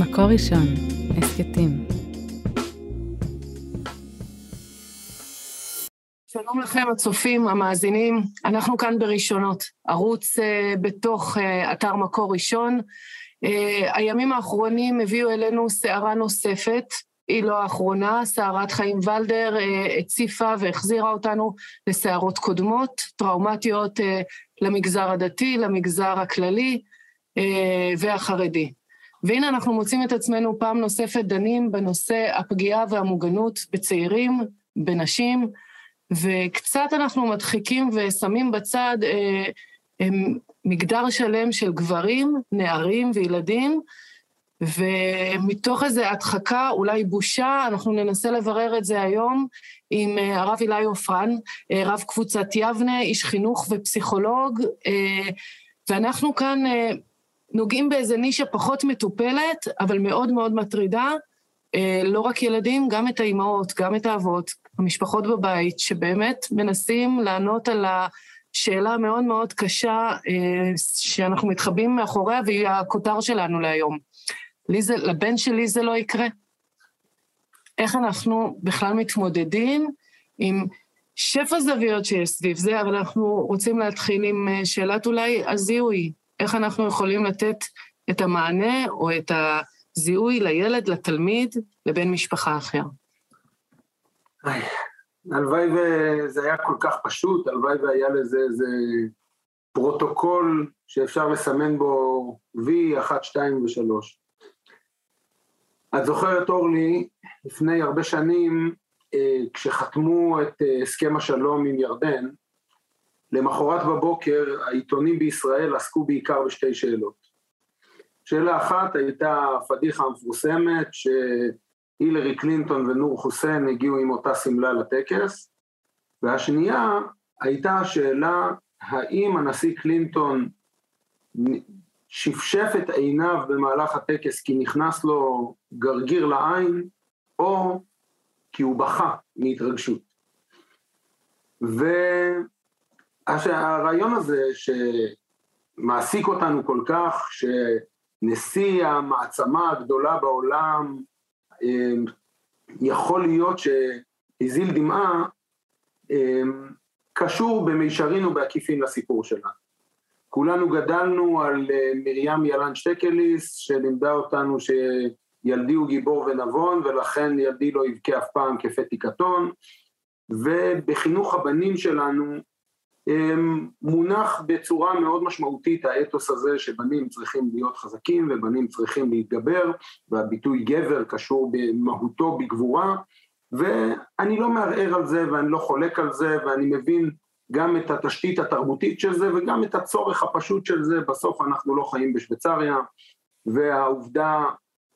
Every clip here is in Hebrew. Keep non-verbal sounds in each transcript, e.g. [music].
מקור ראשון, הסכתים. שלום לכם הצופים, המאזינים, אנחנו כאן בראשונות, ערוץ uh, בתוך uh, אתר מקור ראשון. Uh, הימים האחרונים הביאו אלינו סערה נוספת, היא לא האחרונה, סערת חיים ולדר הציפה והחזירה אותנו לסערות קודמות, טראומטיות למגזר הדתי, למגזר הכללי והחרדי. והנה אנחנו מוצאים את עצמנו פעם נוספת דנים בנושא הפגיעה והמוגנות בצעירים, בנשים, וקצת אנחנו מדחיקים ושמים בצד אה, אה, מגדר שלם של גברים, נערים וילדים, ומתוך איזו הדחקה, אולי בושה, אנחנו ננסה לברר את זה היום עם אה, הרב אילי עופרן, אה, רב קבוצת יבנה, איש חינוך ופסיכולוג, אה, ואנחנו כאן נוגעים באיזה נישה פחות מטופלת, אבל מאוד מאוד מטרידה, אה, לא רק ילדים, גם את האימהות, גם את האבות, המשפחות בבית, שבאמת מנסים לענות על השאלה המאוד מאוד קשה אה, שאנחנו מתחבאים מאחוריה, והיא הכותר שלנו להיום. זה, לבן שלי זה לא יקרה. איך אנחנו בכלל מתמודדים עם שפע זוויות שיש סביב זה, אבל אנחנו רוצים להתחיל עם אה, שאלת אולי הזיהוי. איך אנחנו יכולים לתת את המענה או את הזיהוי לילד, לתלמיד, לבן משפחה אחר. הלוואי וזה היה כל כך פשוט, הלוואי והיה לזה איזה פרוטוקול שאפשר לסמן בו V, 1, 2 ו-3. את זוכרת, אורלי, לפני הרבה שנים, אה, כשחתמו את אה, הסכם השלום עם ירדן, למחרת בבוקר העיתונים בישראל עסקו בעיקר בשתי שאלות. שאלה אחת הייתה הפדיחה המפורסמת שהילרי קלינטון ונור חוסיין הגיעו עם אותה שמלה לטקס, והשנייה הייתה השאלה האם הנשיא קלינטון שפשף את עיניו במהלך הטקס כי נכנס לו גרגיר לעין, או כי הוא בכה מהתרגשות. ו... הרעיון הזה שמעסיק אותנו כל כך, שנשיא המעצמה הגדולה בעולם אמ, יכול להיות שהזיל דמעה, אמ, קשור במישרין ובעקיפין לסיפור שלה. כולנו גדלנו על אה, מרים ילן שטקליס, שלימדה אותנו שילדי הוא גיבור ונבון, ולכן ילדי לא יבכה אף פעם כפתי קטון, ובחינוך הבנים שלנו מונח בצורה מאוד משמעותית האתוס הזה שבנים צריכים להיות חזקים ובנים צריכים להתגבר והביטוי גבר קשור במהותו בגבורה ואני לא מערער על זה ואני לא חולק על זה ואני מבין גם את התשתית התרבותית של זה וגם את הצורך הפשוט של זה, בסוף אנחנו לא חיים בשוויצריה והעובדה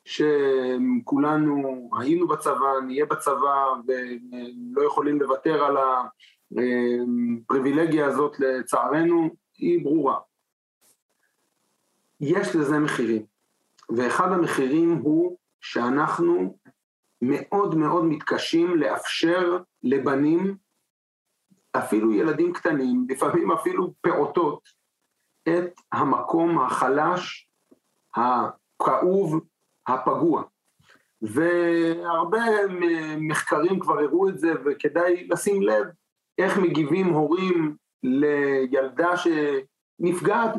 שכולנו היינו בצבא, נהיה בצבא ולא יכולים לוותר על ה... הפריבילגיה הזאת לצערנו היא ברורה. יש לזה מחירים, ואחד המחירים הוא שאנחנו מאוד מאוד מתקשים לאפשר לבנים, אפילו ילדים קטנים, לפעמים אפילו פעוטות, את המקום החלש, הכאוב, הפגוע. והרבה מחקרים כבר הראו את זה, וכדאי לשים לב איך מגיבים הורים לילדה שנפגעת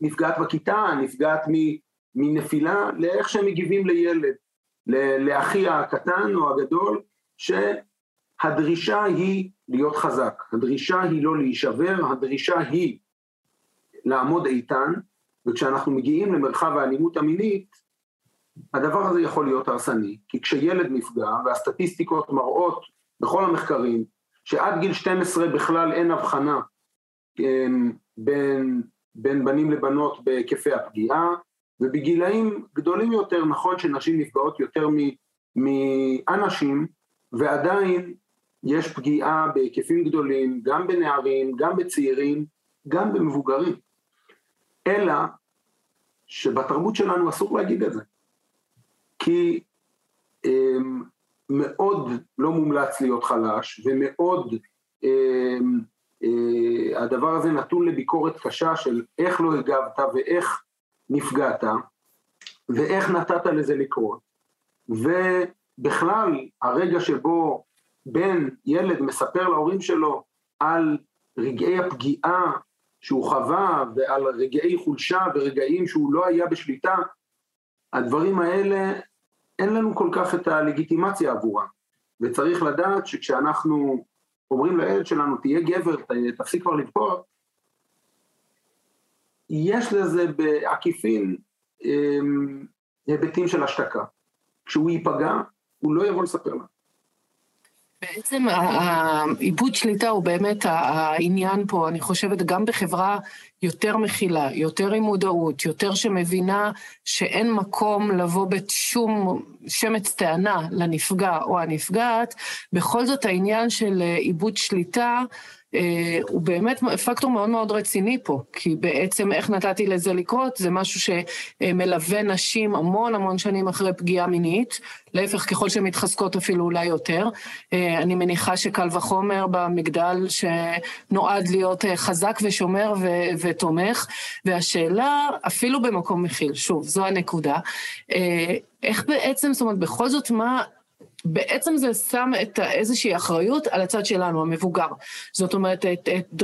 נפגעת בכיתה, נפגעת מנפילה, לאיך שהם מגיבים לילד, לאחי הקטן או הגדול, שהדרישה היא להיות חזק, הדרישה היא לא להישבר, הדרישה היא לעמוד איתן, וכשאנחנו מגיעים למרחב האלימות המינית, הדבר הזה יכול להיות הרסני, כי כשילד נפגע, והסטטיסטיקות מראות בכל המחקרים, שעד גיל 12 בכלל אין הבחנה אמ, בין, בין בנים לבנות בהיקפי הפגיעה, ובגילאים גדולים יותר נכון שנשים נפגעות יותר מאנשים, ועדיין יש פגיעה בהיקפים גדולים, גם בנערים, גם בצעירים, גם במבוגרים. אלא שבתרבות שלנו אסור להגיד את זה. כי אמ, מאוד לא מומלץ להיות חלש ומאוד אה, אה, הדבר הזה נתון לביקורת קשה של איך לא הגבת ואיך נפגעת ואיך נתת לזה לקרות. ובכלל, הרגע שבו בן, ילד, מספר להורים שלו על רגעי הפגיעה שהוא חווה ועל רגעי חולשה ורגעים שהוא לא היה בשליטה, הדברים האלה, אין לנו כל כך את הלגיטימציה עבורם. וצריך לדעת שכשאנחנו אומרים לילד שלנו, תהיה גבר, תפסיק כבר לבכות, יש לזה בעקיפין אמ, היבטים של השתקה. כשהוא ייפגע, הוא לא יבוא לספר לנו. בעצם העיבוד שליטה הוא באמת העניין פה, אני חושבת, גם בחברה יותר מכילה, יותר עם מודעות, יותר שמבינה שאין מקום לבוא בשום שמץ טענה לנפגע או הנפגעת, בכל זאת העניין של עיבוד שליטה אה, הוא באמת פקטור מאוד מאוד רציני פה, כי בעצם איך נתתי לזה לקרות זה משהו שמלווה נשים המון המון שנים אחרי פגיעה מינית, להפך ככל שהן מתחזקות אפילו אולי יותר. אה, אני מניחה שקל וחומר במגדל שנועד להיות אה, חזק ושומר ו- ותומך, והשאלה אפילו במקום מכיל, שוב, זו הנקודה, איך בעצם, זאת אומרת, בכל זאת מה... בעצם זה שם את איזושהי אחריות על הצד שלנו, המבוגר. זאת אומרת, את, את,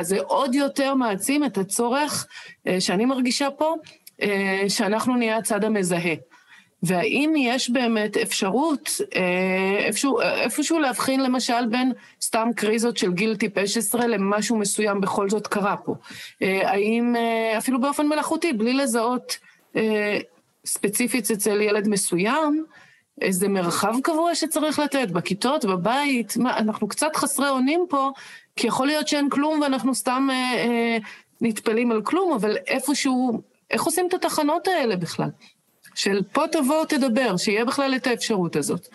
זה עוד יותר מעצים את הצורך אה, שאני מרגישה פה, אה, שאנחנו נהיה הצד המזהה. והאם יש באמת אפשרות אה, איפשהו, איפשהו להבחין למשל בין סתם קריזות של גיל טיפש עשרה למשהו מסוים בכל זאת קרה פה? האם אפילו באופן מלאכותי, בלי לזהות ספציפית אצל ילד מסוים, איזה מרחב קבוע שצריך לתת, בכיתות, בבית, מה, אנחנו קצת חסרי אונים פה, כי יכול להיות שאין כלום ואנחנו סתם אה, אה, נטפלים על כלום, אבל איפשהו, איך עושים את התחנות האלה בכלל? שאפה תבוא תדבר, שיהיה בכלל את האפשרות הזאת.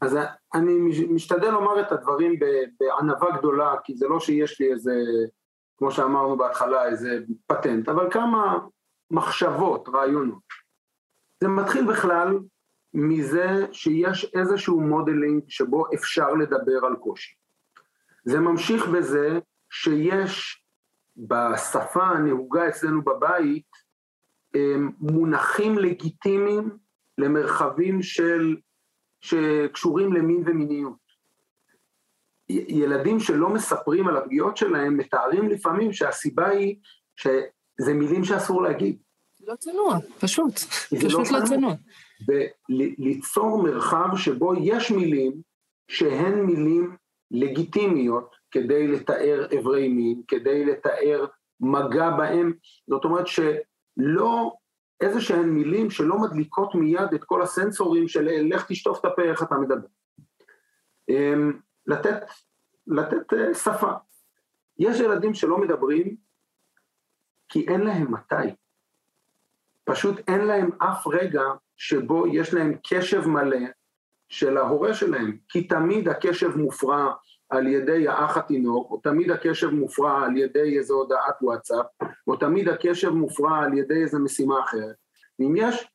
אז אני משתדל לומר את הדברים בענווה גדולה, כי זה לא שיש לי איזה, כמו שאמרנו בהתחלה, איזה פטנט, אבל כמה מחשבות, רעיונות. זה מתחיל בכלל מזה שיש איזשהו מודלינג שבו אפשר לדבר על קושי. זה ממשיך בזה שיש בשפה הנהוגה אצלנו בבית מונחים לגיטימיים למרחבים של, שקשורים למין ומיניות. ילדים שלא מספרים על הפגיעות שלהם מתארים לפעמים שהסיבה היא שזה מילים שאסור להגיד. לא צנוע, פשוט, פשוט לא, לא צנוע. וליצור מרחב שבו יש מילים שהן מילים לגיטימיות כדי לתאר אברי מין, כדי לתאר מגע בהם, זאת אומרת שלא איזה שהן מילים שלא מדליקות מיד את כל הסנסורים של לך תשטוף את הפה איך אתה מדבר. אמ, לתת, לתת אה, שפה. יש ילדים שלא מדברים כי אין להם מתי. פשוט אין להם אף רגע שבו יש להם קשב מלא של ההורה שלהם, כי תמיד הקשב מופרע על ידי האח התינוק, או תמיד הקשב מופרע על ידי איזו הודעת וואטסאפ, או תמיד הקשב מופרע על ידי איזו משימה אחרת. אם יש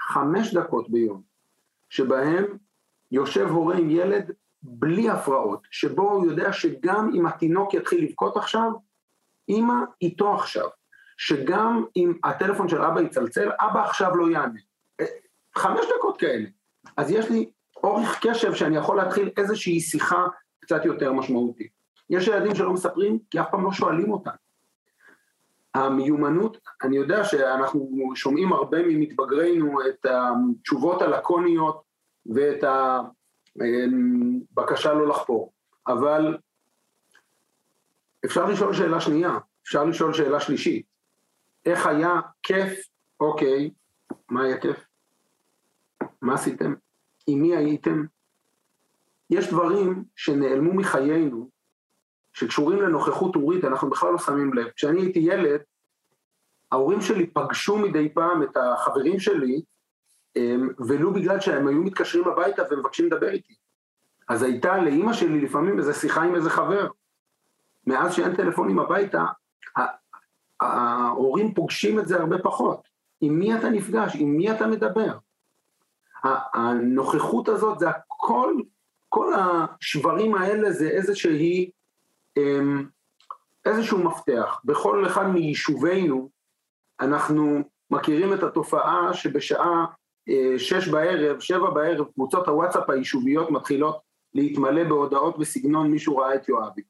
חמש דקות ביום שבהם יושב הורה עם ילד בלי הפרעות, שבו הוא יודע שגם אם התינוק יתחיל לבכות עכשיו, אמא איתו עכשיו, שגם אם הטלפון של אבא יצלצל, אבא עכשיו לא יענה. חמש דקות כאלה. אז יש לי אורך קשב שאני יכול להתחיל איזושהי שיחה קצת יותר משמעותית. יש ילדים שלא מספרים כי אף פעם לא שואלים אותם. המיומנות, אני יודע שאנחנו שומעים הרבה ממתבגרינו את התשובות הלקוניות ואת הבקשה לא לחפור, אבל אפשר לשאול שאלה שנייה, אפשר לשאול שאלה שלישית. איך היה כיף, אוקיי, מה היה כיף? מה עשיתם? עם מי הייתם? יש דברים שנעלמו מחיינו, שקשורים לנוכחות הורית, אנחנו בכלל לא שמים לב. כשאני הייתי ילד, ההורים שלי פגשו מדי פעם את החברים שלי, ולו בגלל שהם היו מתקשרים הביתה ומבקשים לדבר איתי. אז הייתה לאימא שלי לפעמים איזו שיחה עם איזה חבר. מאז שאין טלפונים הביתה, ההורים פוגשים את זה הרבה פחות. עם מי אתה נפגש? עם מי אתה מדבר? הנוכחות הזאת זה הכל, כל השברים האלה זה איזושהי, אמ, איזשהו מפתח. בכל אחד מיישובינו אנחנו מכירים את התופעה שבשעה אה, שש בערב, שבע בערב, קבוצות הוואטסאפ היישוביות מתחילות להתמלא בהודעות בסגנון מישהו ראה את יואבי.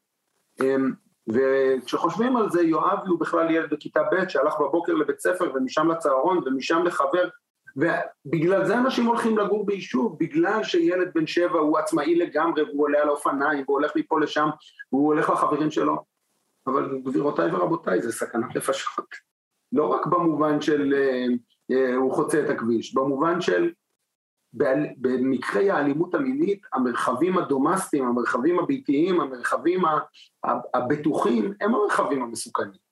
אמ, וכשחושבים על זה, יואבי הוא בכלל ילד בכיתה ב' שהלך בבוקר לבית ספר ומשם לצהרון ומשם לחבר, ובגלל זה אנשים הולכים לגור ביישוב, בגלל שילד בן שבע הוא עצמאי לגמרי והוא עולה על האופניים והוא הולך מפה לשם והוא הולך לחברים שלו. אבל גבירותיי ורבותיי, זה סכנת נפשות. לא רק במובן של אה, אה, הוא חוצה את הכביש, במובן של במקרי האלימות המינית, המרחבים הדומסטיים, המרחבים הביתיים, המרחבים הבטוחים, הם המרחבים המסוכנים.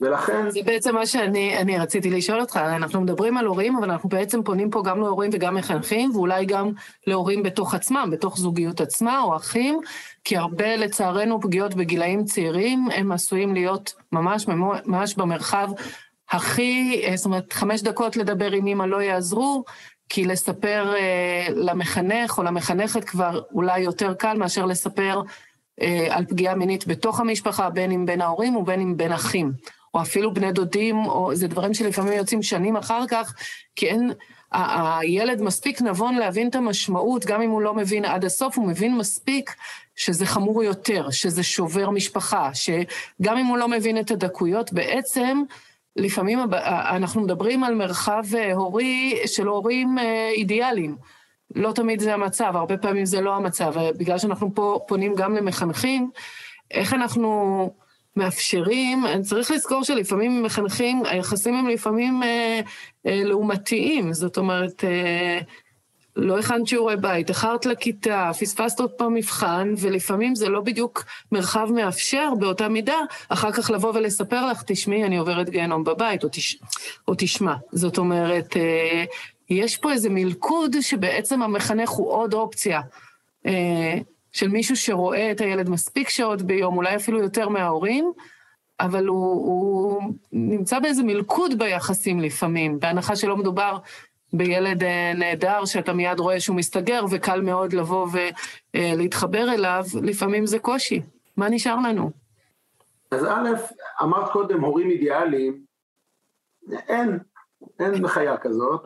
ולכן... זה בעצם מה שאני רציתי לשאול אותך, אנחנו מדברים על הורים, אבל אנחנו בעצם פונים פה גם להורים וגם מחנכים, ואולי גם להורים בתוך עצמם, בתוך זוגיות עצמה, או אחים, כי הרבה, לצערנו, פגיעות בגילאים צעירים, הם עשויים להיות ממש ממש במרחב הכי, זאת אומרת, חמש דקות לדבר עם אמא לא יעזרו, כי לספר אה, למחנך או למחנכת כבר אולי יותר קל מאשר לספר אה, על פגיעה מינית בתוך המשפחה, בין אם בין ההורים ובין אם בין אחים. או אפילו בני דודים, או זה דברים שלפעמים יוצאים שנים אחר כך, כי אין, ה- הילד מספיק נבון להבין את המשמעות, גם אם הוא לא מבין עד הסוף, הוא מבין מספיק שזה חמור יותר, שזה שובר משפחה, שגם אם הוא לא מבין את הדקויות, בעצם לפעמים אנחנו מדברים על מרחב אה, הורי של הורים אה, אידיאליים. לא תמיד זה המצב, הרבה פעמים זה לא המצב, בגלל שאנחנו פה פונים גם למחנכים, איך אנחנו מאפשרים, צריך לזכור שלפעמים מחנכים, היחסים הם לפעמים אה, אה, לעומתיים, זאת אומרת, אה, לא הכנת שיעורי בית, איחרת לכיתה, פספסת עוד פעם מבחן, ולפעמים זה לא בדיוק מרחב מאפשר באותה מידה, אחר כך לבוא ולספר לך, תשמעי, אני עוברת גיהנום בבית, או, תש... או תשמע. זאת אומרת, אה, יש פה איזה מלכוד שבעצם המחנך הוא עוד אופציה. אה, של מישהו שרואה את הילד מספיק שעות ביום, אולי אפילו יותר מההורים, אבל הוא, הוא נמצא באיזה מלכוד ביחסים לפעמים, בהנחה שלא מדובר בילד אה, נהדר שאתה מיד רואה שהוא מסתגר וקל מאוד לבוא ולהתחבר אליו, לפעמים זה קושי. מה נשאר לנו? אז א', אמרת קודם הורים אידיאליים, אין, אין בחיה כזאת.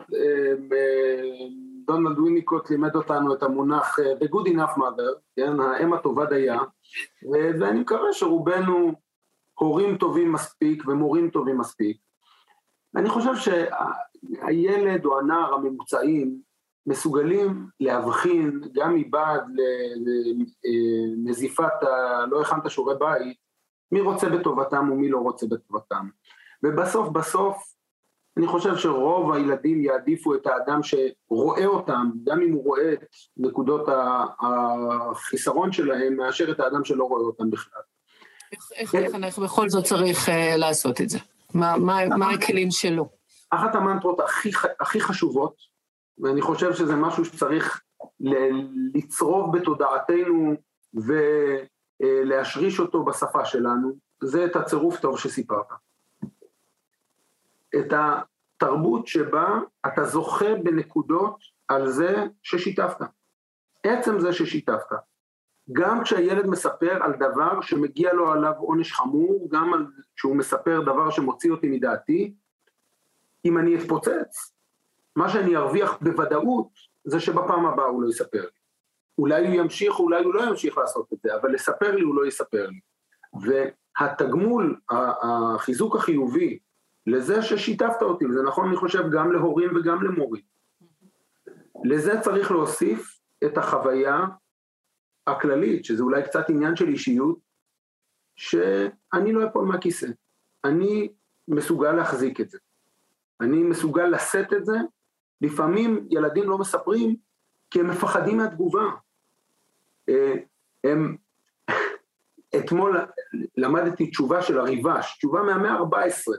אה, דונלד וויניקוט לימד אותנו את המונח אה, The Good Enough Mother, כן, האם הטובה דייה, ואני מקווה שרובנו הורים טובים מספיק ומורים טובים מספיק. אני חושב שהילד או הנער הממוצעים מסוגלים להבחין גם מבעד לנזיפת ה... לא הכנת שיעורי בית, מי רוצה בטובתם ומי לא רוצה בטובתם. ובסוף בסוף אני חושב שרוב הילדים יעדיפו את האדם שרואה אותם, גם אם הוא רואה את נקודות החיסרון שלהם, מאשר את האדם שלא רואה אותם בכלל. איך לחנך בכל זאת צריך uh, לעשות את זה? מה, הכלים שלו? אחת המנטרות הכי, הכי חשובות, ואני חושב שזה משהו שצריך לצרוב בתודעתנו ולהשריש אותו בשפה שלנו, זה את הצירוף טוב שסיפרת. את התרבות שבה אתה זוכה בנקודות על זה ששיתפת. עצם זה ששיתפת. גם כשהילד מספר על דבר שמגיע לו עליו עונש חמור, גם על שהוא מספר דבר שמוציא אותי מדעתי, אם אני אתפוצץ, מה שאני ארוויח בוודאות זה שבפעם הבאה הוא לא יספר לי. אולי הוא ימשיך, אולי הוא לא ימשיך לעשות את זה, אבל לספר לי הוא לא יספר לי. והתגמול, החיזוק החיובי לזה ששיתפת אותי, וזה נכון אני חושב גם להורים וגם למורים. לזה צריך להוסיף את החוויה הכללית, שזה אולי קצת עניין של אישיות, שאני לא אפול מהכיסא. אני מסוגל להחזיק את זה. אני מסוגל לשאת את זה. לפעמים ילדים לא מספרים כי הם מפחדים מהתגובה. אה, הם... [laughs] אתמול למדתי תשובה של הריבש, תשובה מהמאה ה-14,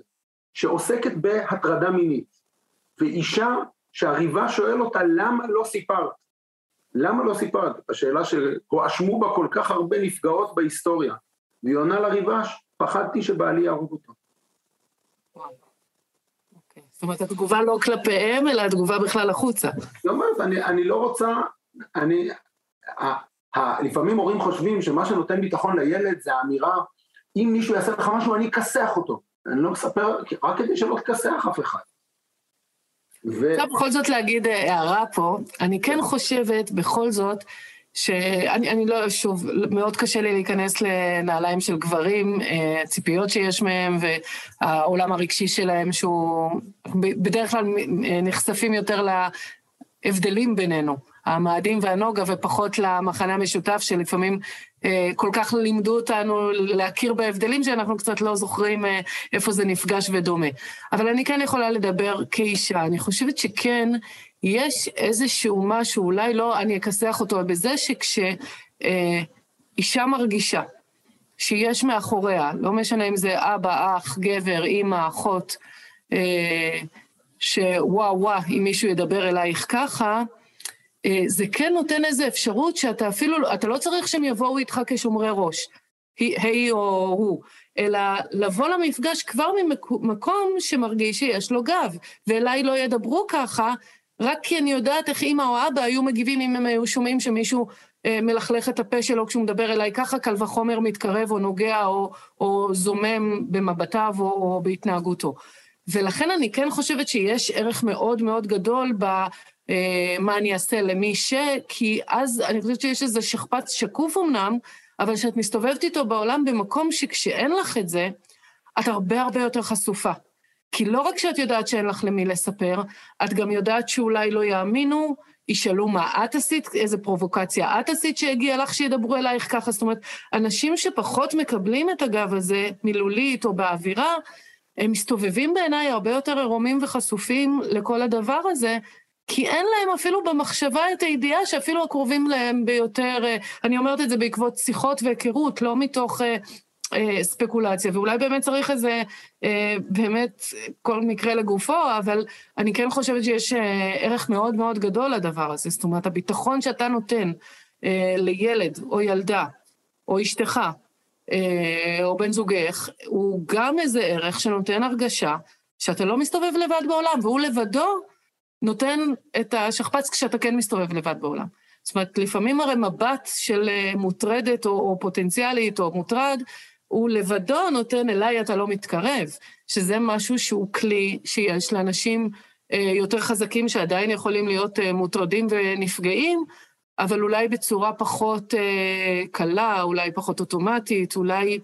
שעוסקת בהטרדה מינית, ואישה שהריבה שואל אותה למה לא סיפרת? למה לא סיפרת? השאלה שהואשמו בה כל כך הרבה נפגעות בהיסטוריה, והיא עונה לריבש, פחדתי שבעלי יהרוג אותו. אוקיי. זאת אומרת, התגובה לא כלפיהם, אלא התגובה בכלל החוצה. זאת אומרת, אני, אני לא רוצה, אני, ה, ה, לפעמים הורים חושבים שמה שנותן ביטחון לילד זה האמירה, אם מישהו יעשה לך משהו, אני אכסח אותו. אני לא מספר, רק כדי שלא תכסח אף אחד. ו... בכל זאת להגיד אה, הערה פה, אני כן חושבת בכל זאת, שאני לא, שוב, מאוד קשה לי להיכנס לנעליים של גברים, הציפיות שיש מהם והעולם הרגשי שלהם, שהוא בדרך כלל נחשפים יותר להבדלים בינינו. המאדים והנוגה ופחות למחנה המשותף שלפעמים אה, כל כך לימדו אותנו להכיר בהבדלים שאנחנו קצת לא זוכרים אה, איפה זה נפגש ודומה. אבל אני כן יכולה לדבר כאישה, אני חושבת שכן יש איזשהו משהו, אולי לא, אני אכסח אותו, בזה שכשאישה אה, מרגישה שיש מאחוריה, לא משנה אם זה אבא, אח, גבר, אימא, אחות, אה, שוואו וואו, אם מישהו ידבר אלייך ככה, אה, זה כן נותן איזו אפשרות שאתה אפילו, אתה לא צריך שהם יבואו איתך כשומרי ראש, היא או הוא, אלא לבוא למפגש כבר ממקום שמרגיש שיש לו גב, ואליי לא ידברו ככה, רק כי אני יודעת איך אימא או אבא היו מגיבים אם הם היו שומעים שמישהו אה, מלכלך את הפה שלו כשהוא מדבר אליי ככה, קל וחומר מתקרב או נוגע או, או זומם במבטיו או, או בהתנהגותו. ולכן אני כן חושבת שיש ערך מאוד מאוד גדול ב... אה, מה אני אעשה למי ש... כי אז אני חושבת שיש איזה שכפ"ץ שקוף אמנם, אבל כשאת מסתובבת איתו בעולם במקום שכשאין לך את זה, את הרבה הרבה יותר חשופה. כי לא רק שאת יודעת שאין לך למי לספר, את גם יודעת שאולי לא יאמינו, ישאלו מה את עשית, איזה פרובוקציה את עשית שהגיע לך שידברו אלייך ככה. זאת אומרת, אנשים שפחות מקבלים את הגב הזה, מילולית או באווירה, הם מסתובבים בעיניי הרבה יותר עירומים וחשופים לכל הדבר הזה, כי אין להם אפילו במחשבה את הידיעה שאפילו הקרובים להם ביותר, אה, אני אומרת את זה בעקבות שיחות והיכרות, לא מתוך אה, אה, ספקולציה, ואולי באמת צריך איזה, אה, באמת, כל מקרה לגופו, אבל אני כן חושבת שיש אה, ערך מאוד מאוד גדול לדבר הזה. זאת אומרת, הביטחון שאתה נותן אה, לילד או ילדה, או אשתך, אה, או בן זוגך, הוא גם איזה ערך שנותן הרגשה שאתה לא מסתובב לבד בעולם, והוא לבדו נותן את השכפ"ץ כשאתה כן מסתובב לבד בעולם. זאת אומרת, לפעמים הרי מבט של אה, מוטרדת או, או פוטנציאלית או מוטרד, הוא לבדו נותן אליי אתה לא מתקרב, שזה משהו שהוא כלי שיש לאנשים אה, יותר חזקים שעדיין יכולים להיות אה, מוטרדים ונפגעים, אבל אולי בצורה פחות קלה, אולי פחות אוטומטית, אולי...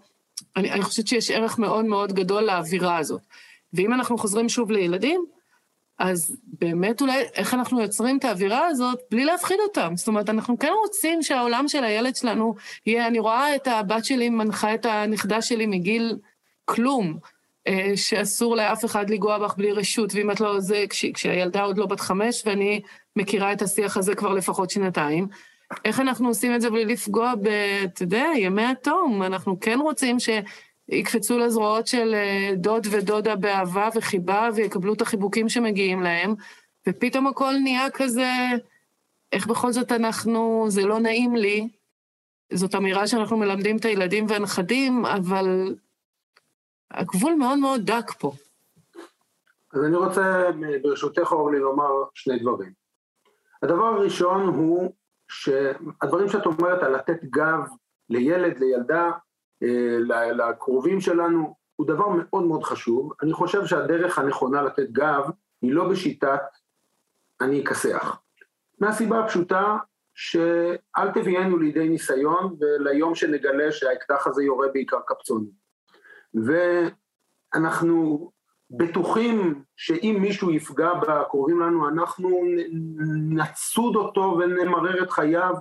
אני, אני חושבת שיש ערך מאוד מאוד גדול לאווירה הזאת. ואם אנחנו חוזרים שוב לילדים, אז באמת אולי איך אנחנו יוצרים את האווירה הזאת בלי להפחיד אותם. זאת אומרת, אנחנו כן רוצים שהעולם של הילד שלנו יהיה, אני רואה את הבת שלי מנחה את הנכדה שלי מגיל כלום, אה, שאסור לאף אחד לנגוע בך בלי רשות, ואם את לא, זה כש, כשהילדה עוד לא בת חמש, ואני מכירה את השיח הזה כבר לפחות שנתיים. איך אנחנו עושים את זה בלי לפגוע ב, אתה יודע, ימי התום? אנחנו כן רוצים ש... יקפצו לזרועות של אה, דוד ודודה באהבה וחיבה ויקבלו את החיבוקים שמגיעים להם, ופתאום הכל נהיה כזה, איך בכל זאת אנחנו, זה לא נעים לי, זאת אמירה שאנחנו מלמדים את הילדים והנכדים, אבל הגבול מאוד מאוד דק פה. אז אני רוצה, ברשותך אורלי, לומר שני דברים. הדבר הראשון הוא שהדברים שאת אומרת על לתת גב לילד, לילדה, לקרובים שלנו, הוא דבר מאוד מאוד חשוב. אני חושב שהדרך הנכונה לתת גב היא לא בשיטת אני אכסח. מהסיבה הפשוטה שאל תביאנו לידי ניסיון וליום שנגלה שהאקדח הזה יורה בעיקר קפצונים. ואנחנו בטוחים שאם מישהו יפגע בקרובים לנו אנחנו נצוד אותו ונמרר את חייו.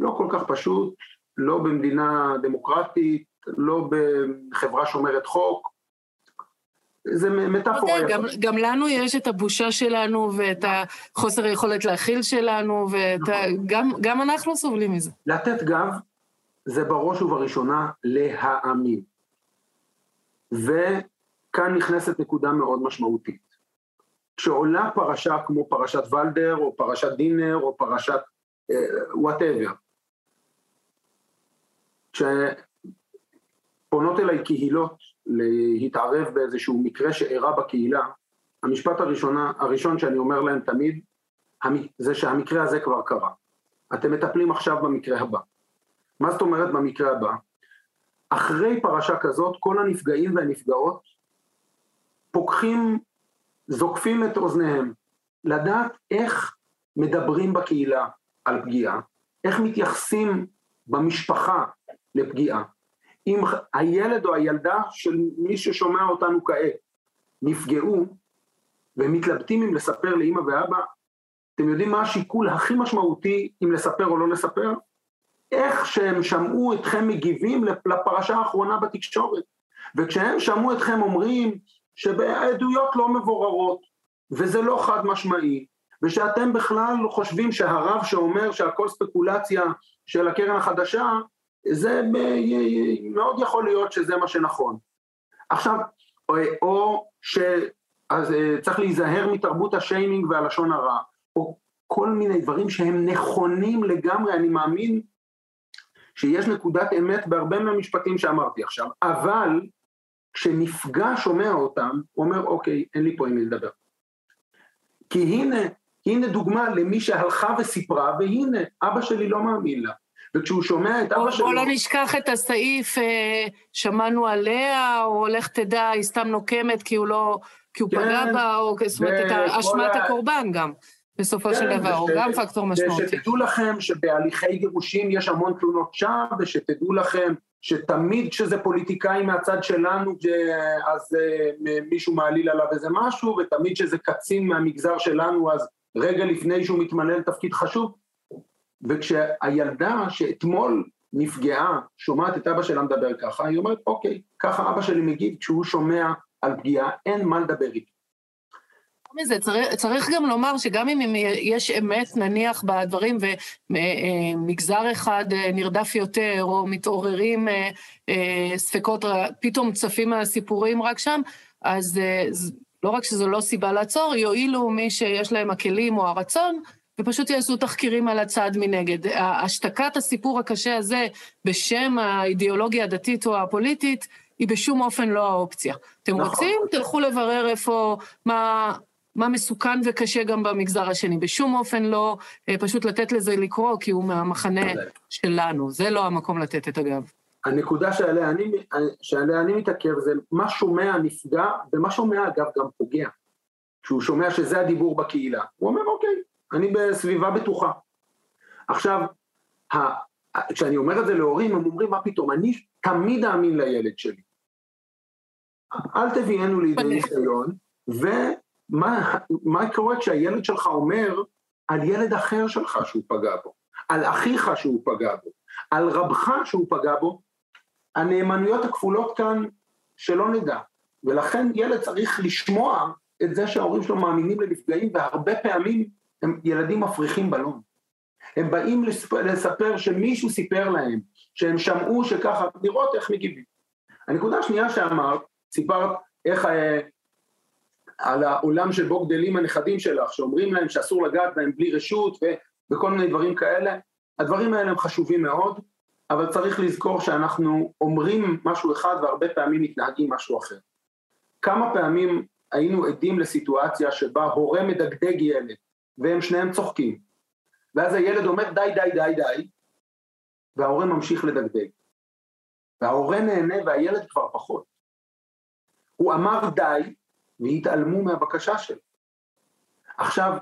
לא כל כך פשוט, לא במדינה דמוקרטית, לא בחברה שומרת חוק. זה מטאפורה. Okay, גם, גם לנו יש את הבושה שלנו ואת החוסר היכולת להכיל שלנו, וגם נכון. אנחנו סובלים מזה. לתת גב זה בראש ובראשונה להאמין. וכאן נכנסת נקודה מאוד משמעותית. כשעולה פרשה כמו פרשת ולדר, או פרשת דינר, או פרשת whatever, uh, כשפונות אליי קהילות להתערב באיזשהו מקרה שאירע בקהילה, המשפט הראשונה, הראשון שאני אומר להם תמיד, זה שהמקרה הזה כבר קרה. אתם מטפלים עכשיו במקרה הבא. מה זאת אומרת במקרה הבא? אחרי פרשה כזאת, כל הנפגעים והנפגעות פוקחים זוקפים את אוזניהם, לדעת איך מדברים בקהילה על פגיעה, איך מתייחסים במשפחה לפגיעה. אם הילד או הילדה של מי ששומע אותנו כעת נפגעו ומתלבטים אם לספר לאמא ואבא, אתם יודעים מה השיקול הכי משמעותי אם לספר או לא לספר? איך שהם שמעו אתכם מגיבים לפרשה האחרונה בתקשורת. וכשהם שמעו אתכם אומרים שבעדויות לא מבוררות, וזה לא חד משמעי, ושאתם בכלל חושבים שהרב שאומר שהכל ספקולציה של הקרן החדשה, זה מאוד יכול להיות שזה מה שנכון. עכשיו, או שצריך להיזהר מתרבות השיימינג והלשון הרע, או כל מיני דברים שהם נכונים לגמרי, אני מאמין שיש נקודת אמת בהרבה מהמשפטים שאמרתי עכשיו, אבל כשנפגע שומע אותם, הוא אומר אוקיי, אין לי פה עם מי לדבר. כי הנה, הנה דוגמה למי שהלכה וסיפרה, והנה, אבא שלי לא מאמין לה. וכשהוא שומע את אבא שלו... בוא לא נשכח את הסעיף, אה, שמענו עליה, או לך תדע, היא סתם נוקמת כי הוא לא... כי הוא כן, פגע בה, או זאת אומרת, את אשמת ה... הקורבן גם. בסופו כן, של דבר, הוא גם פקטור משמעותי. ושתדעו לכם שבהליכי גירושים יש המון תלונות שווא, ושתדעו לכם שתמיד כשזה פוליטיקאי מהצד שלנו, אז אה, מישהו מעליל עליו איזה משהו, ותמיד כשזה קצין מהמגזר שלנו, אז רגע לפני שהוא מתמלא לתפקיד חשוב, וכשהילדה שאתמול נפגעה, שומעת את אבא שלה מדבר ככה, היא אומרת, אוקיי, ככה אבא שלי מגיב כשהוא שומע על פגיעה, אין מה לדבר איתו. מזה, צריך, צריך גם לומר שגם אם יש אמת נניח בדברים ומגזר אחד אה, נרדף יותר או מתעוררים אה, אה, ספקות, פתאום צפים הסיפורים רק שם, אז לא רק שזו לא סיבה לעצור, יועילו מי שיש להם הכלים או הרצון, ופשוט יעשו תחקירים על הצד מנגד. השתקת הסיפור הקשה הזה בשם האידיאולוגיה הדתית או הפוליטית, היא בשום אופן לא האופציה. אתם נכון. רוצים? תלכו לברר איפה, מה, מה מסוכן וקשה גם במגזר השני. בשום אופן לא אה, פשוט לתת לזה לקרוא, כי הוא מהמחנה שלנו. זה לא המקום לתת את הגב. הנקודה שעליה אני, שעליה אני מתעכב זה מה שומע נפגע ומה שומע אגב גם פוגע. כשהוא שומע שזה הדיבור בקהילה. הוא אומר אוקיי, אני בסביבה בטוחה. עכשיו, כשאני אומר את זה להורים, הם אומרים מה פתאום, אני תמיד אאמין לילד שלי. אל תביאנו לידי ניסיון, ומה קורה כשהילד שלך אומר על ילד אחר שלך שהוא פגע בו, על אחיך שהוא פגע בו, על רבך שהוא פגע בו, הנאמנויות הכפולות כאן שלא נדע, ולכן ילד צריך לשמוע את זה שההורים שלו מאמינים לנפגעים, והרבה פעמים הם ילדים מפריחים בלון. הם באים לספר, לספר שמישהו סיפר להם, שהם שמעו שככה, לראות איך מגיבים. הנקודה השנייה שאמרת, סיפרת איך אה, על העולם שבו גדלים הנכדים שלך, שאומרים להם שאסור לגעת בהם בלי רשות ו, וכל מיני דברים כאלה, הדברים האלה הם חשובים מאוד, אבל צריך לזכור שאנחנו אומרים משהו אחד והרבה פעמים מתנהגים משהו אחר. כמה פעמים היינו עדים לסיטואציה שבה הורה מדגדג ילד והם שניהם צוחקים ואז הילד אומר די די די די וההורה ממשיך לדגדג וההורה נהנה והילד כבר פחות. הוא אמר די והתעלמו מהבקשה שלו. עכשיו,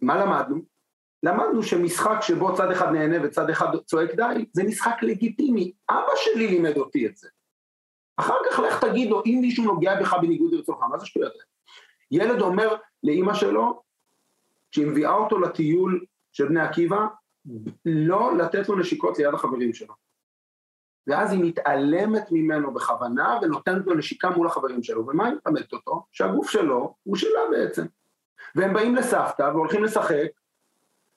מה למדנו? למדנו שמשחק שבו צד אחד נהנה וצד אחד צועק די, זה משחק לגיטימי. אבא שלי לימד אותי את זה. אחר כך לך תגיד לו, אם מישהו נוגע בך בניגוד לרצונך, מה זה שטויות? ילד אומר לאימא שלו, שהיא מביאה אותו לטיול של בני עקיבא, לא לתת לו נשיקות ליד החברים שלו. ואז היא מתעלמת ממנו בכוונה ונותנת לו נשיקה מול החברים שלו, ומה היא מלמדת אותו? שהגוף שלו הוא שלה בעצם. והם באים לסבתא והולכים לשחק,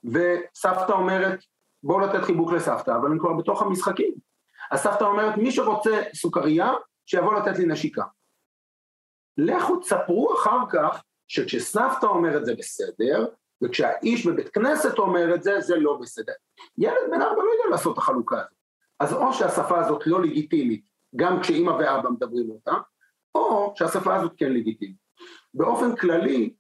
וסבתא אומרת, בואו לתת חיבוק לסבתא, אבל הם כבר בתוך המשחקים. הסבתא אומרת, מי שרוצה סוכריה, שיבוא לתת לי נשיקה. לכו תספרו אחר כך שכשסבתא אומרת זה בסדר, וכשהאיש בבית כנסת אומר את זה, זה לא בסדר. ילד בן ארבע לא יודע לעשות את החלוקה הזאת. אז או שהשפה הזאת לא לגיטימית, גם כשאימא ואבא מדברים אותה, או שהשפה הזאת כן לגיטימית. באופן כללי,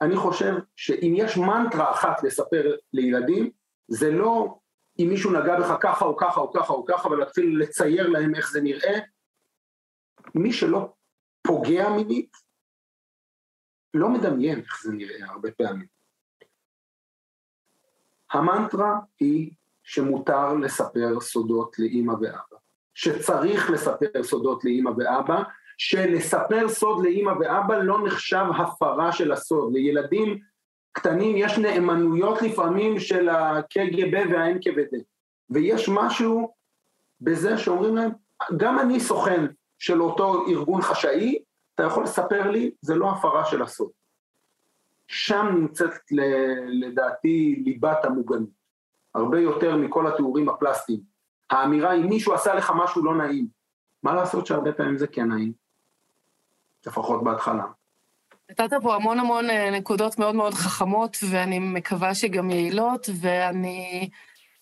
אני חושב שאם יש מנטרה אחת לספר לילדים, זה לא אם מישהו נגע בך ככה או ככה או ככה או ככה, ולהתחיל לצייר להם איך זה נראה, מי שלא פוגע מינית, לא מדמיין איך זה נראה הרבה פעמים. המנטרה היא שמותר לספר סודות לאימא ואבא, שצריך לספר סודות לאימא ואבא, שלספר סוד לאימא ואבא לא נחשב הפרה של הסוד. לילדים קטנים יש נאמנויות לפעמים של הקג"ב וה-NKVD, ויש משהו בזה שאומרים להם, גם אני סוכן של אותו ארגון חשאי, אתה יכול לספר לי, זה לא הפרה של הסוד. שם נמצאת לדעתי ליבת המוגנות, הרבה יותר מכל התיאורים הפלסטיים. האמירה אם מישהו עשה לך משהו לא נעים, מה לעשות שהרבה פעמים זה כן נעים, לפחות בהתחלה. נתת פה המון המון אה, נקודות מאוד מאוד חכמות, ואני מקווה שגם יעילות, ואני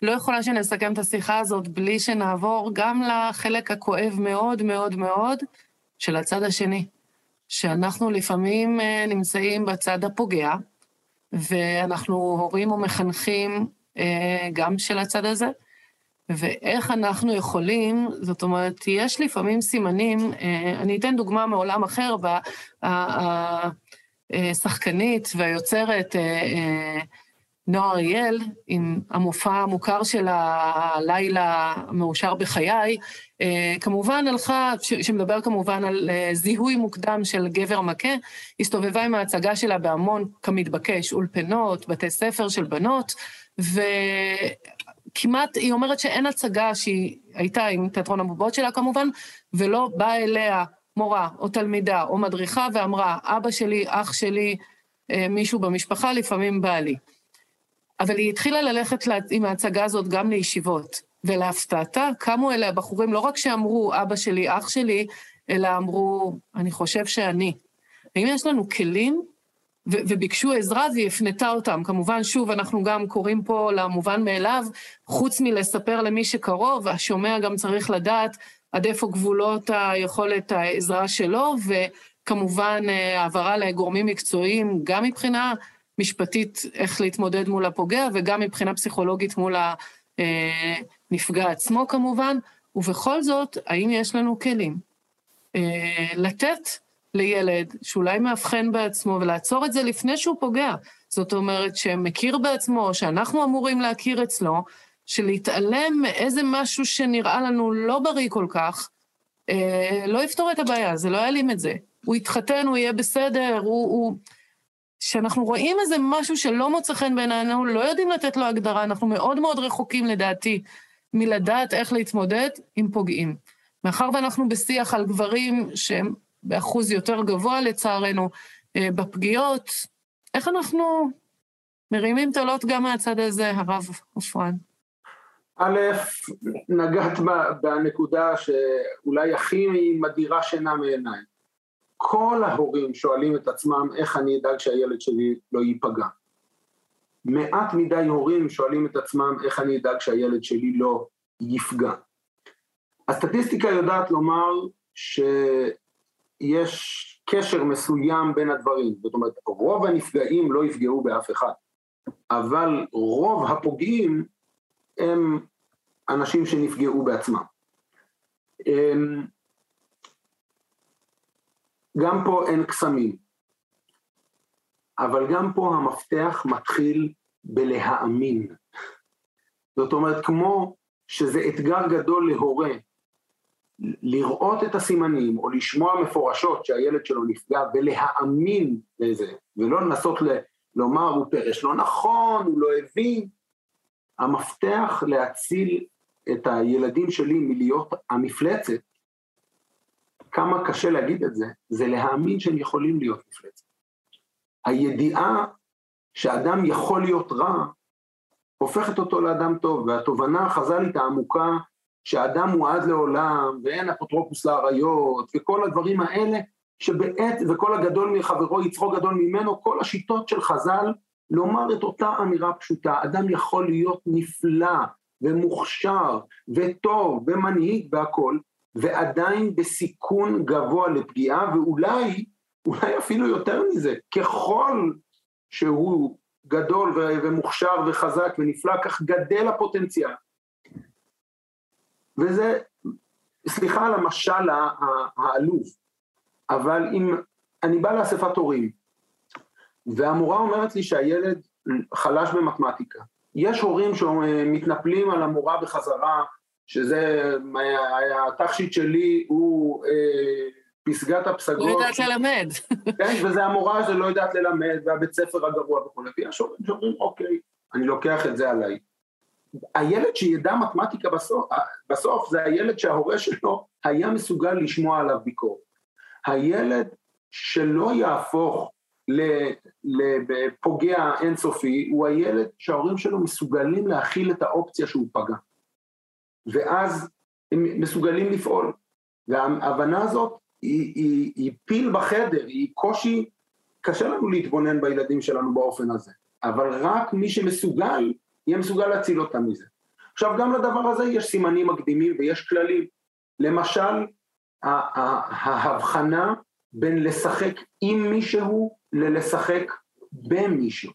לא יכולה שנסכם את השיחה הזאת בלי שנעבור גם לחלק הכואב מאוד מאוד מאוד של הצד השני. שאנחנו לפעמים אה, נמצאים בצד הפוגע, ואנחנו הורים או מחנכים אה, גם של הצד הזה, ואיך אנחנו יכולים, זאת אומרת, יש לפעמים סימנים, אה, אני אתן דוגמה מעולם אחר, השחקנית והיוצרת נועה אריאל, עם המופע המוכר של הלילה המאושר בחיי, אה, כמובן הלכה, שמדבר כמובן על אה, זיהוי מוקדם של גבר מכה, הסתובבה עם ההצגה שלה בהמון, כמתבקש, אולפנות, בתי ספר של בנות, וכמעט, היא אומרת שאין הצגה שהיא הייתה עם תיאטרון הבובות שלה כמובן, ולא באה אליה מורה או תלמידה או מדריכה ואמרה, אבא שלי, אח שלי, אה, מישהו במשפחה, לפעמים בעלי. אבל היא התחילה ללכת עם ההצגה הזאת גם לישיבות, ולהפתעתה קמו אליה בחורים, לא רק שאמרו, אבא שלי, אח שלי, אלא אמרו, אני חושב שאני. האם יש לנו כלים? ו- וביקשו עזרה והיא הפנתה אותם. כמובן, שוב, אנחנו גם קוראים פה למובן מאליו, חוץ מלספר למי שקרוב, השומע גם צריך לדעת עד איפה גבולות היכולת העזרה שלו, וכמובן אה, העברה לגורמים מקצועיים, גם מבחינה משפטית איך להתמודד מול הפוגע, וגם מבחינה פסיכולוגית מול הנפגע עצמו כמובן, ובכל זאת, האם יש לנו כלים אה, לתת לילד שאולי מאבחן בעצמו ולעצור את זה לפני שהוא פוגע. זאת אומרת, שמכיר בעצמו, שאנחנו אמורים להכיר אצלו, שלהתעלם מאיזה משהו שנראה לנו לא בריא כל כך, אה, לא יפתור את הבעיה, זה לא יעלים את זה. הוא יתחתן, הוא יהיה בסדר, הוא... הוא... כשאנחנו רואים איזה משהו שלא מוצא חן בעינינו, לא יודעים לתת לו הגדרה, אנחנו מאוד מאוד רחוקים לדעתי מלדעת איך להתמודד עם פוגעים. מאחר ואנחנו בשיח על גברים שהם באחוז יותר גבוה לצערנו אה, בפגיעות, איך אנחנו מרימים את הלוט גם מהצד הזה, הרב עופרן? א', נגעת בנקודה שאולי הכי מדירה שינה מעיניי. כל ההורים שואלים את עצמם איך אני אדאג שהילד שלי לא ייפגע. מעט מדי הורים שואלים את עצמם איך אני אדאג שהילד שלי לא יפגע. הסטטיסטיקה יודעת לומר שיש קשר מסוים בין הדברים, זאת אומרת רוב הנפגעים לא יפגעו באף אחד, אבל רוב הפוגעים הם אנשים שנפגעו בעצמם. גם פה אין קסמים, אבל גם פה המפתח מתחיל בלהאמין. זאת אומרת, כמו שזה אתגר גדול להורה לראות את הסימנים או לשמוע מפורשות שהילד שלו נפגע ולהאמין לזה, ולא לנסות ל- לומר הוא פרש לא נכון, הוא לא הבין. המפתח להציל את הילדים שלי מלהיות המפלצת כמה קשה להגיד את זה, זה להאמין שהם יכולים להיות מפלצת. הידיעה שאדם יכול להיות רע, הופכת אותו לאדם טוב, והתובנה החז"לית העמוקה שאדם הוא עד לעולם, ואין אפוטרופוס לאריות, וכל הדברים האלה, שבעת, וכל הגדול מחברו יצחו גדול ממנו, כל השיטות של חז"ל, לומר את אותה אמירה פשוטה, אדם יכול להיות נפלא ומוכשר וטוב ומנהיג והכול, ועדיין בסיכון גבוה לפגיעה, ואולי, אולי אפילו יותר מזה, ככל שהוא גדול ומוכשר וחזק ונפלא, כך גדל הפוטנציאל. וזה, סליחה על המשל העלוב, אבל אם אני בא לאספת הורים, והמורה אומרת לי שהילד חלש במתמטיקה. יש הורים שמתנפלים על המורה בחזרה, שזה, התכשיט שלי הוא אה, פסגת הפסגות. לא יודעת ללמד. [laughs] כן, וזה המורה שלא יודעת ללמד, והבית ספר הגרוע וכו', ויש הורים שאומרים, אוקיי, אני לוקח את זה עליי. הילד שידע מתמטיקה בסוף, בסוף זה הילד שההורה שלו היה מסוגל לשמוע עליו ביקורת. הילד שלא יהפוך לפוגע אינסופי, הוא הילד שההורים שלו מסוגלים להכיל את האופציה שהוא פגע. ואז הם מסוגלים לפעול. וההבנה הזאת היא, היא, היא פיל בחדר, היא קושי, קשה לנו להתבונן בילדים שלנו באופן הזה. אבל רק מי שמסוגל, יהיה מסוגל להציל אותם מזה. עכשיו גם לדבר הזה יש סימנים מקדימים ויש כללים. למשל, ההבחנה בין לשחק עם מישהו ללשחק במישהו.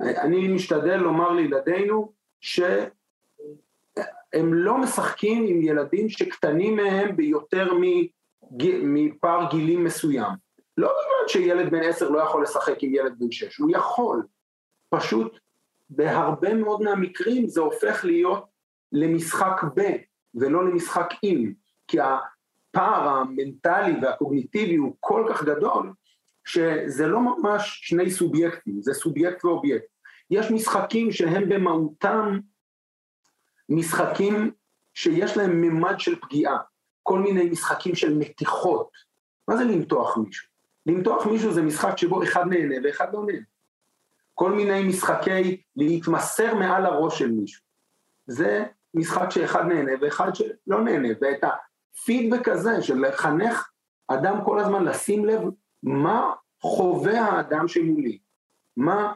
אני משתדל לומר לילדינו שהם לא משחקים עם ילדים שקטנים מהם ביותר מפער גילים מסוים. לא בגלל שילד בן עשר לא יכול לשחק עם ילד בן שש, הוא יכול. פשוט בהרבה מאוד מהמקרים זה הופך להיות למשחק ב ולא למשחק עם, כי הפער המנטלי והקוגניטיבי הוא כל כך גדול, שזה לא ממש שני סובייקטים, זה סובייקט ואובייקט. יש משחקים שהם במהותם משחקים שיש להם ממד של פגיעה, כל מיני משחקים של מתיחות. מה זה למתוח מישהו? למתוח מישהו זה משחק שבו אחד נהנה ואחד לא נהנה. כל מיני משחקי להתמסר מעל הראש של מישהו. זה משחק שאחד נהנה ואחד שלא נהנה, ואת הפידבק הזה של לחנך אדם כל הזמן לשים לב מה חווה האדם שמולי, מה,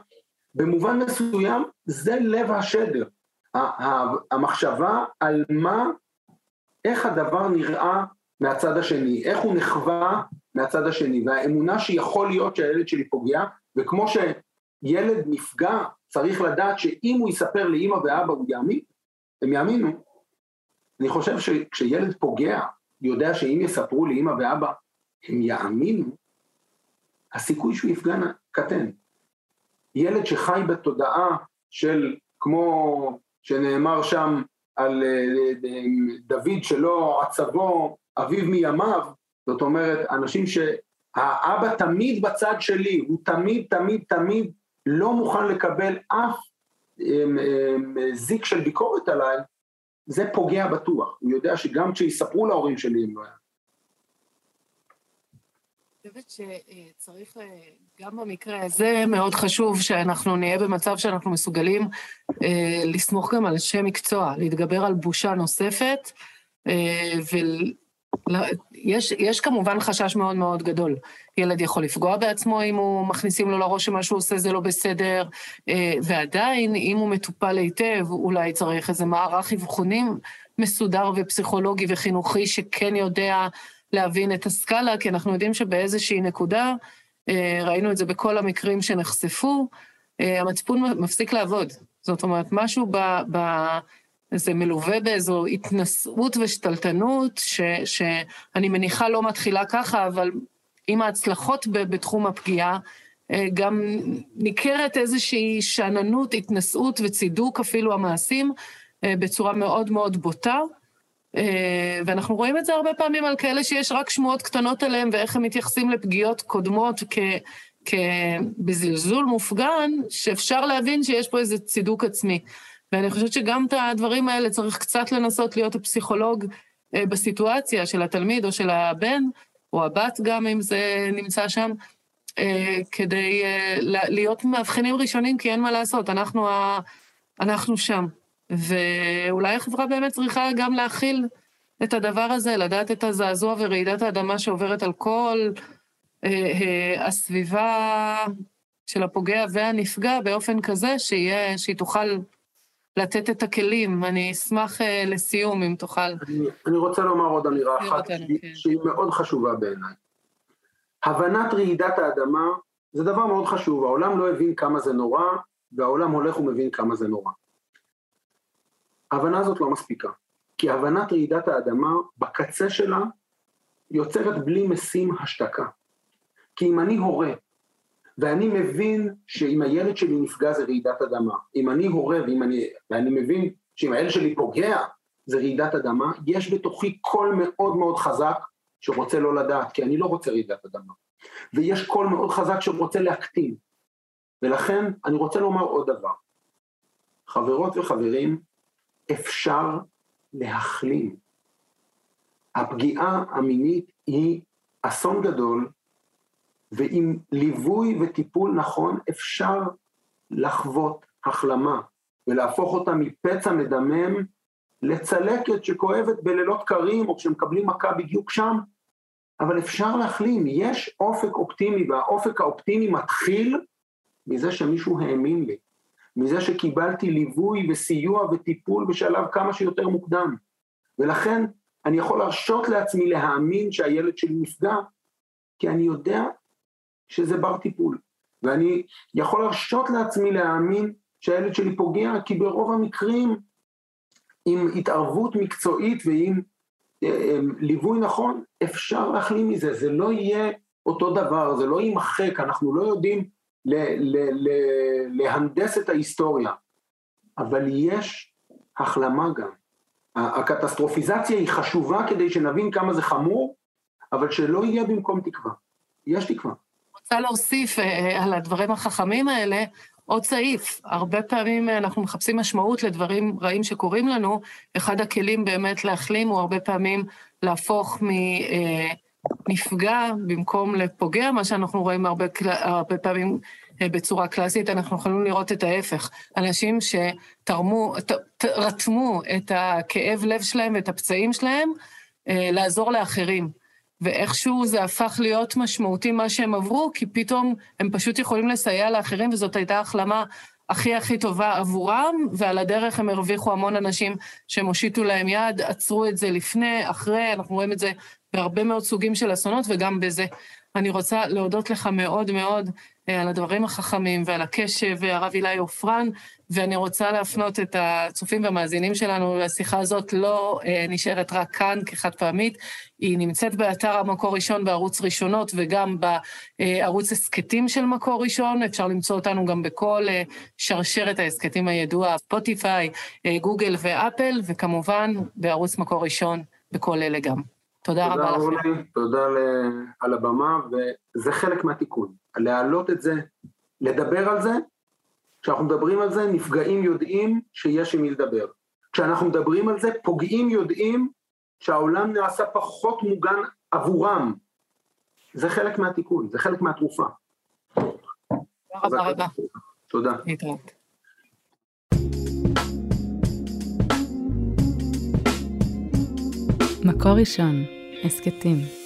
במובן מסוים זה לב השדר, המחשבה על מה, איך הדבר נראה מהצד השני, איך הוא נחווה מהצד השני, והאמונה שיכול להיות שהילד שלי פוגע, וכמו שילד נפגע צריך לדעת שאם הוא יספר לאימא ואבא הוא יאמין, הם יאמינו. אני חושב שכשילד פוגע, יודע שאם יספרו לאימא ואבא הם יאמינו, הסיכוי שהוא יפגע קטן. ילד שחי בתודעה של, כמו שנאמר שם על אה, דוד שלא עצבו אביו מימיו, זאת אומרת, אנשים שהאבא תמיד בצד שלי, הוא תמיד תמיד תמיד לא מוכן לקבל אף אמ, אמ, זיק של ביקורת עליי, זה פוגע בטוח. הוא יודע שגם כשיספרו להורים שלי הם לא היה. חושבת שצריך, אה, גם במקרה הזה מאוד חשוב שאנחנו נהיה במצב שאנחנו מסוגלים אה, לסמוך גם על אנשי מקצוע, להתגבר על בושה נוספת, אה, ויש כמובן חשש מאוד מאוד גדול. ילד יכול לפגוע בעצמו אם הוא מכניסים לו לראש שמה שהוא עושה זה לא בסדר, ועדיין, אם הוא מטופל היטב, אולי צריך איזה מערך אבחונים מסודר ופסיכולוגי וחינוכי שכן יודע להבין את הסקאלה, כי אנחנו יודעים שבאיזושהי נקודה, אה, ראינו את זה בכל המקרים שנחשפו, אה, המצפון מפסיק לעבוד. זאת אומרת, משהו ב... ב זה מלווה באיזו התנשאות ושתלטנות, ש, שאני מניחה לא מתחילה ככה, אבל עם ההצלחות בתחום הפגיעה, אה, גם ניכרת איזושהי שאננות, התנשאות וצידוק אפילו המעשים בצורה מאוד מאוד בוטה. אה, ואנחנו רואים את זה הרבה פעמים על כאלה שיש רק שמועות קטנות עליהם ואיך הם מתייחסים לפגיעות קודמות כ... בזלזול מופגן, שאפשר להבין שיש פה איזה צידוק עצמי. ואני חושבת שגם את הדברים האלה צריך קצת לנסות להיות הפסיכולוג אה, בסיטואציה של התלמיד או של הבן, או הבת גם, אם זה נמצא שם, אה, כדי להיות מאבחנים ראשונים, כי אין מה לעשות, אנחנו, ה... אנחנו שם. ואולי החברה באמת צריכה גם להכיל את הדבר הזה, לדעת את הזעזוע ורעידת האדמה שעוברת על כל אה, אה, הסביבה של הפוגע והנפגע באופן כזה שיהיה, שהיא תוכל לתת את הכלים. אני אשמח אה, לסיום, אם תוכל. אני, אני רוצה לומר עוד אמירה אחת אותנו, שהיא, כן. שהיא מאוד חשובה בעיניי. הבנת רעידת האדמה זה דבר מאוד חשוב, העולם לא הבין כמה זה נורא, והעולם הולך ומבין כמה זה נורא. ההבנה הזאת לא מספיקה, כי הבנת רעידת האדמה בקצה שלה יוצרת בלי משים השתקה. כי אם אני הורה ואני מבין שאם הילד שלי נפגע זה רעידת אדמה. אם אני הורה ואם אני, ואני מבין שאם הילד שלי פוגע זה רעידת אדמה, יש בתוכי קול מאוד מאוד חזק שרוצה לא לדעת, כי אני לא רוצה רעידת אדמה. ויש קול מאוד חזק שרוצה להקטין. ולכן אני רוצה לומר עוד דבר. חברות וחברים, אפשר להחלים. הפגיעה המינית היא אסון גדול, ועם ליווי וטיפול נכון אפשר לחוות החלמה ולהפוך אותה מפצע מדמם לצלקת שכואבת בלילות קרים או כשמקבלים מכה בדיוק שם, אבל אפשר להחלים, יש אופק אופטימי והאופק האופטימי מתחיל מזה שמישהו האמין לי, מזה שקיבלתי ליווי וסיוע וטיפול בשלב כמה שיותר מוקדם, ולכן אני יכול להרשות לעצמי להאמין שהילד שלי נפגע, כי אני יודע שזה בר טיפול, ואני יכול להרשות לעצמי להאמין שהילד שלי פוגע, כי ברוב המקרים עם התערבות מקצועית ועם אה, אה, ליווי נכון, אפשר להחלים מזה, זה לא יהיה אותו דבר, זה לא יימחק, אנחנו לא יודעים ל- ל- ל- להנדס את ההיסטוריה, אבל יש החלמה גם. הקטסטרופיזציה היא חשובה כדי שנבין כמה זה חמור, אבל שלא יהיה במקום תקווה. יש תקווה. רוצה להוסיף אה, על הדברים החכמים האלה עוד סעיף. הרבה פעמים אנחנו מחפשים משמעות לדברים רעים שקורים לנו. אחד הכלים באמת להחלים הוא הרבה פעמים להפוך מנפגע אה, במקום לפוגע, מה שאנחנו רואים הרבה, הרבה פעמים אה, בצורה קלאסית, אנחנו יכולים לראות את ההפך. אנשים שתרמו, רתמו את הכאב לב שלהם ואת הפצעים שלהם, לעזור לאחרים. ואיכשהו זה הפך להיות משמעותי מה שהם עברו, כי פתאום הם פשוט יכולים לסייע לאחרים, וזאת הייתה החלמה הכי הכי טובה עבורם, ועל הדרך הם הרוויחו המון אנשים שהם הושיטו להם יד, עצרו את זה לפני, אחרי, אנחנו רואים את זה בהרבה מאוד סוגים של אסונות, וגם בזה. אני רוצה להודות לך מאוד מאוד אה, על הדברים החכמים ועל הקשב, הרב אילי עופרן, ואני רוצה להפנות את הצופים והמאזינים שלנו, השיחה הזאת לא אה, נשארת רק כאן כחד פעמית, היא נמצאת באתר המקור ראשון בערוץ ראשונות וגם בערוץ הסכתים של מקור ראשון, אפשר למצוא אותנו גם בכל אה, שרשרת ההסכתים הידוע, ספוטיפיי, אה, גוגל ואפל, וכמובן בערוץ מקור ראשון בכל אלה גם. תודה, תודה רבה לכם. תודה תודה על הבמה, וזה חלק מהתיקון. להעלות את זה, לדבר על זה, כשאנחנו מדברים על זה, נפגעים יודעים שיש עם מי לדבר. כשאנחנו מדברים על זה, פוגעים יודעים שהעולם נעשה פחות מוגן עבורם. זה חלק מהתיקון, זה חלק מהתרופה. תודה רבה רבה. תודה. מקור ראשון, הסכתים.